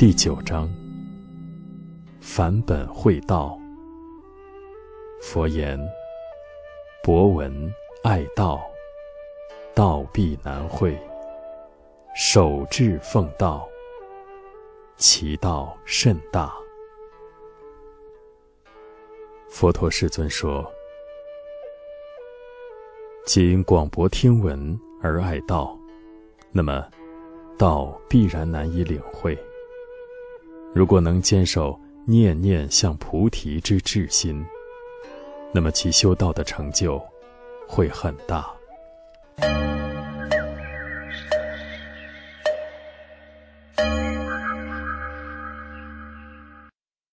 第九章：返本会道。佛言：博闻爱道，道必难会；守志奉道，其道甚大。佛陀世尊说：仅广博听闻而爱道，那么道必然难以领会。如果能坚守念念向菩提之至心，那么其修道的成就会很大。